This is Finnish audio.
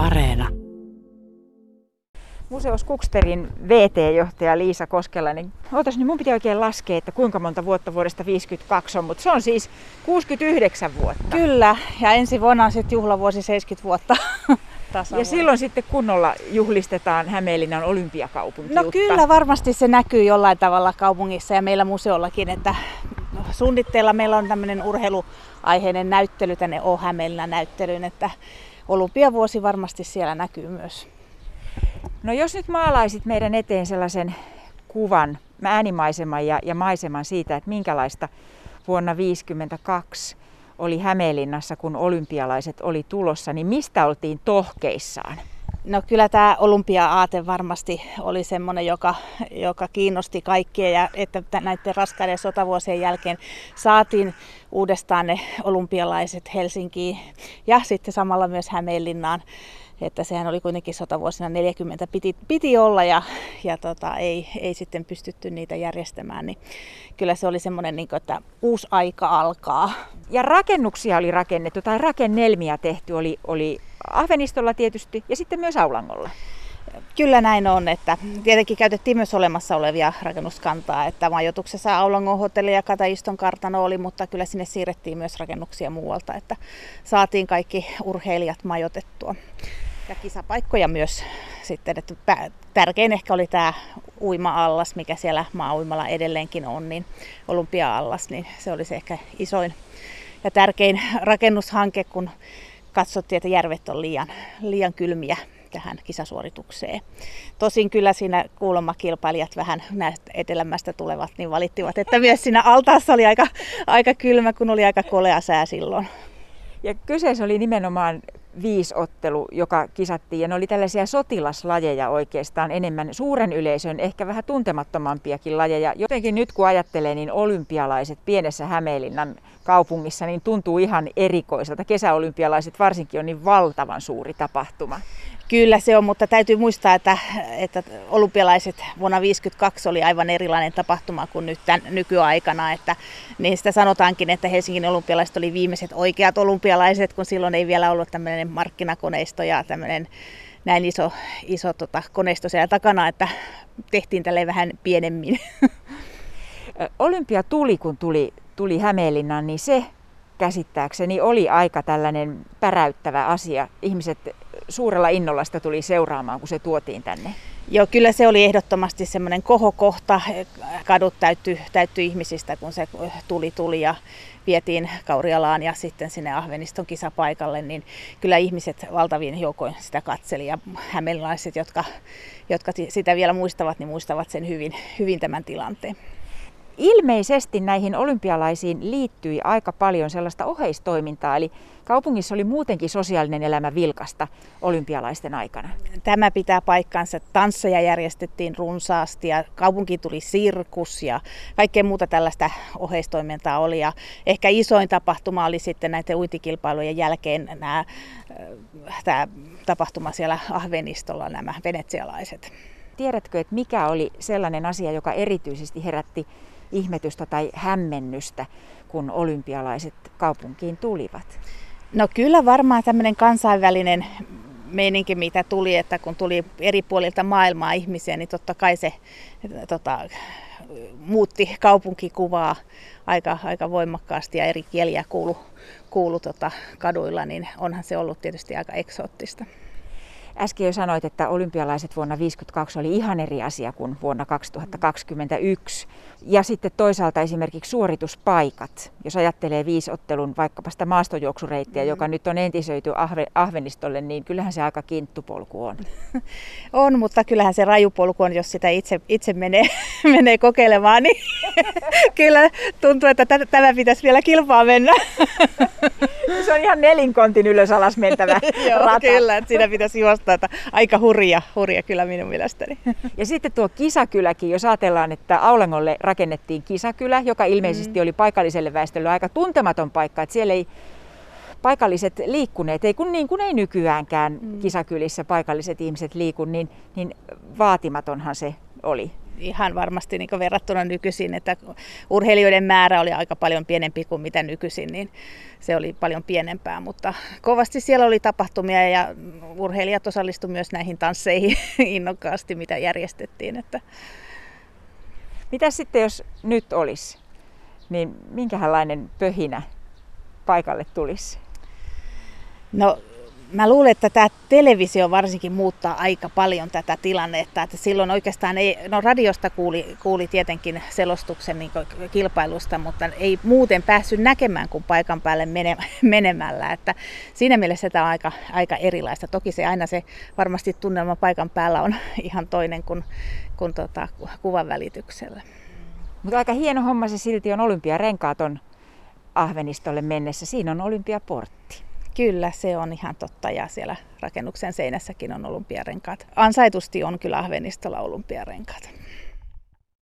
Areena. Museos Kuksterin VT-johtaja Liisa Koskela, niin ootas, niin mun piti oikein laskea, että kuinka monta vuotta vuodesta 52 on, mutta se on siis 69 vuotta. Kyllä, ja ensi vuonna on sitten juhlavuosi 70 vuotta. Ja silloin sitten kunnolla juhlistetaan Hämeenlinnan olympiakaupunkiutta. No kyllä, varmasti se näkyy jollain tavalla kaupungissa ja meillä museollakin, että suunnitteilla meillä on tämmöinen urheiluaiheinen näyttely tänne O Hämeenlinnan näyttelyyn, että olympiavuosi varmasti siellä näkyy myös. No jos nyt maalaisit meidän eteen sellaisen kuvan, äänimaiseman ja, ja maiseman siitä, että minkälaista vuonna 1952 oli Hämeenlinnassa, kun olympialaiset oli tulossa, niin mistä oltiin tohkeissaan? No kyllä tämä olympia-aate varmasti oli semmoinen, joka, joka kiinnosti kaikkia ja että näiden raskaiden sotavuosien jälkeen saatiin uudestaan ne olympialaiset Helsinkiin ja sitten samalla myös Hämeenlinnaan että sehän oli kuitenkin sotavuosina 40 piti, piti olla ja, ja tota, ei, ei sitten pystytty niitä järjestämään, niin kyllä se oli semmoinen, niin kuin, että uusi aika alkaa. Ja rakennuksia oli rakennettu tai rakennelmia tehty oli, oli Ahvenistolla tietysti ja sitten myös Aulangolla. Kyllä näin on, että tietenkin käytettiin myös olemassa olevia rakennuskantaa, että majoituksessa Aulangon hotelli ja Kataiston kartano oli, mutta kyllä sinne siirrettiin myös rakennuksia muualta, että saatiin kaikki urheilijat majoitettua ja kisapaikkoja myös sitten. Että tärkein ehkä oli tämä uima-allas, mikä siellä maa edelleenkin on, niin olympia-allas, niin se oli se ehkä isoin ja tärkein rakennushanke, kun katsottiin, että järvet on liian, liian kylmiä tähän kisasuoritukseen. Tosin kyllä siinä kuulemma kilpailijat vähän näistä etelämästä tulevat, niin valittivat, että myös siinä altaassa oli aika, aika kylmä, kun oli aika kolea sää silloin. Ja kyseessä oli nimenomaan viisottelu, joka kisattiin. Ja ne oli tällaisia sotilaslajeja oikeastaan enemmän suuren yleisön, ehkä vähän tuntemattomampiakin lajeja. Jotenkin nyt kun ajattelee, niin olympialaiset pienessä Hämeenlinnan kaupungissa niin tuntuu ihan erikoiselta. Kesäolympialaiset varsinkin on niin valtavan suuri tapahtuma. Kyllä se on, mutta täytyy muistaa, että, että olympialaiset vuonna 1952 oli aivan erilainen tapahtuma kuin nyt tämän nykyaikana. Että, niin sitä sanotaankin, että Helsingin olympialaiset oli viimeiset oikeat olympialaiset, kun silloin ei vielä ollut tämmöinen markkinakoneisto ja tämmöinen näin iso, iso tota, koneisto siellä takana, että tehtiin tälle vähän pienemmin. Olympia tuli, kun tuli, tuli Hämeenlinnaan, niin se käsittääkseni oli aika tällainen päräyttävä asia. Ihmiset suurella innolla sitä tuli seuraamaan, kun se tuotiin tänne. Joo, kyllä se oli ehdottomasti semmoinen kohokohta. Kadut täyttyi, täyttyi ihmisistä, kun se tuli tuli ja vietiin Kaurialaan ja sitten sinne Ahveniston kisapaikalle, niin kyllä ihmiset valtavien joukoin sitä katseli ja hämeenlaiset, jotka, jotka sitä vielä muistavat, niin muistavat sen hyvin, hyvin tämän tilanteen. Ilmeisesti näihin olympialaisiin liittyi aika paljon sellaista oheistoimintaa, eli kaupungissa oli muutenkin sosiaalinen elämä vilkasta olympialaisten aikana. Tämä pitää paikkansa. Tansseja järjestettiin runsaasti ja kaupunkiin tuli sirkus ja kaikkea muuta tällaista oheistoimintaa oli. Ja ehkä isoin tapahtuma oli sitten näiden uitikilpailujen jälkeen nämä, äh, tämä tapahtuma siellä Ahvenistolla, nämä venetsialaiset. Tiedätkö, että mikä oli sellainen asia, joka erityisesti herätti ihmetystä tai hämmennystä, kun olympialaiset kaupunkiin tulivat? No kyllä varmaan tämmöinen kansainvälinen meininki, mitä tuli, että kun tuli eri puolilta maailmaa ihmisiä, niin totta kai se tota, muutti kaupunkikuvaa aika, aika voimakkaasti ja eri kieliä kuulu, kuulu tota, kaduilla, niin onhan se ollut tietysti aika eksoottista. Äsken jo sanoit, että olympialaiset vuonna 1952 oli ihan eri asia kuin vuonna 2021. Ja sitten toisaalta esimerkiksi suorituspaikat. Jos ajattelee viisottelun vaikkapa sitä maastojuoksureittiä, joka nyt on entisöity Ahve, Ahvenistolle, niin kyllähän se aika kinttupolku on. On, mutta kyllähän se rajupolku on, jos sitä itse, itse menee, menee kokeilemaan, niin kyllä tuntuu, että tämä pitäisi vielä kilpaa mennä. Se on ihan nelinkontin ylös alas mentävä Joo, rata. kyllä, että siinä pitäisi juosta, että aika hurja, hurja kyllä minun mielestäni. Ja sitten tuo kisakyläkin, jos ajatellaan, että Aulangolle rakennettiin kisakylä, joka ilmeisesti mm. oli paikalliselle väestölle aika tuntematon paikka, että siellä ei paikalliset liikkuneet, ei kun niin kuin ei nykyäänkään mm. kisakylissä paikalliset ihmiset liiku, niin, niin vaatimatonhan se oli. Ihan varmasti niin verrattuna nykyisin, että urheilijoiden määrä oli aika paljon pienempi kuin mitä nykyisin, niin se oli paljon pienempää, mutta kovasti siellä oli tapahtumia ja urheilijat osallistuivat myös näihin tansseihin innokkaasti, mitä järjestettiin. Että... Mitä sitten, jos nyt olisi, niin minkälainen pöhinä paikalle tulisi? No mä luulen, että tämä televisio varsinkin muuttaa aika paljon tätä tilannetta. Että silloin oikeastaan ei, no radiosta kuuli, kuuli tietenkin selostuksen niin kilpailusta, mutta ei muuten päässyt näkemään kuin paikan päälle mene, menemällä. Että siinä mielessä tämä on aika, aika erilaista. Toki se aina se varmasti tunnelma paikan päällä on ihan toinen kuin, kuin tota, kuvan välityksellä. Mutta aika hieno homma se silti on olympiarenkaat on Ahvenistolle mennessä. Siinä on olympiaportti. Kyllä, se on ihan totta ja siellä rakennuksen seinässäkin on olympiarenkaat. Ansaitusti on kyllä Ahvenistolla olympiarenkaat.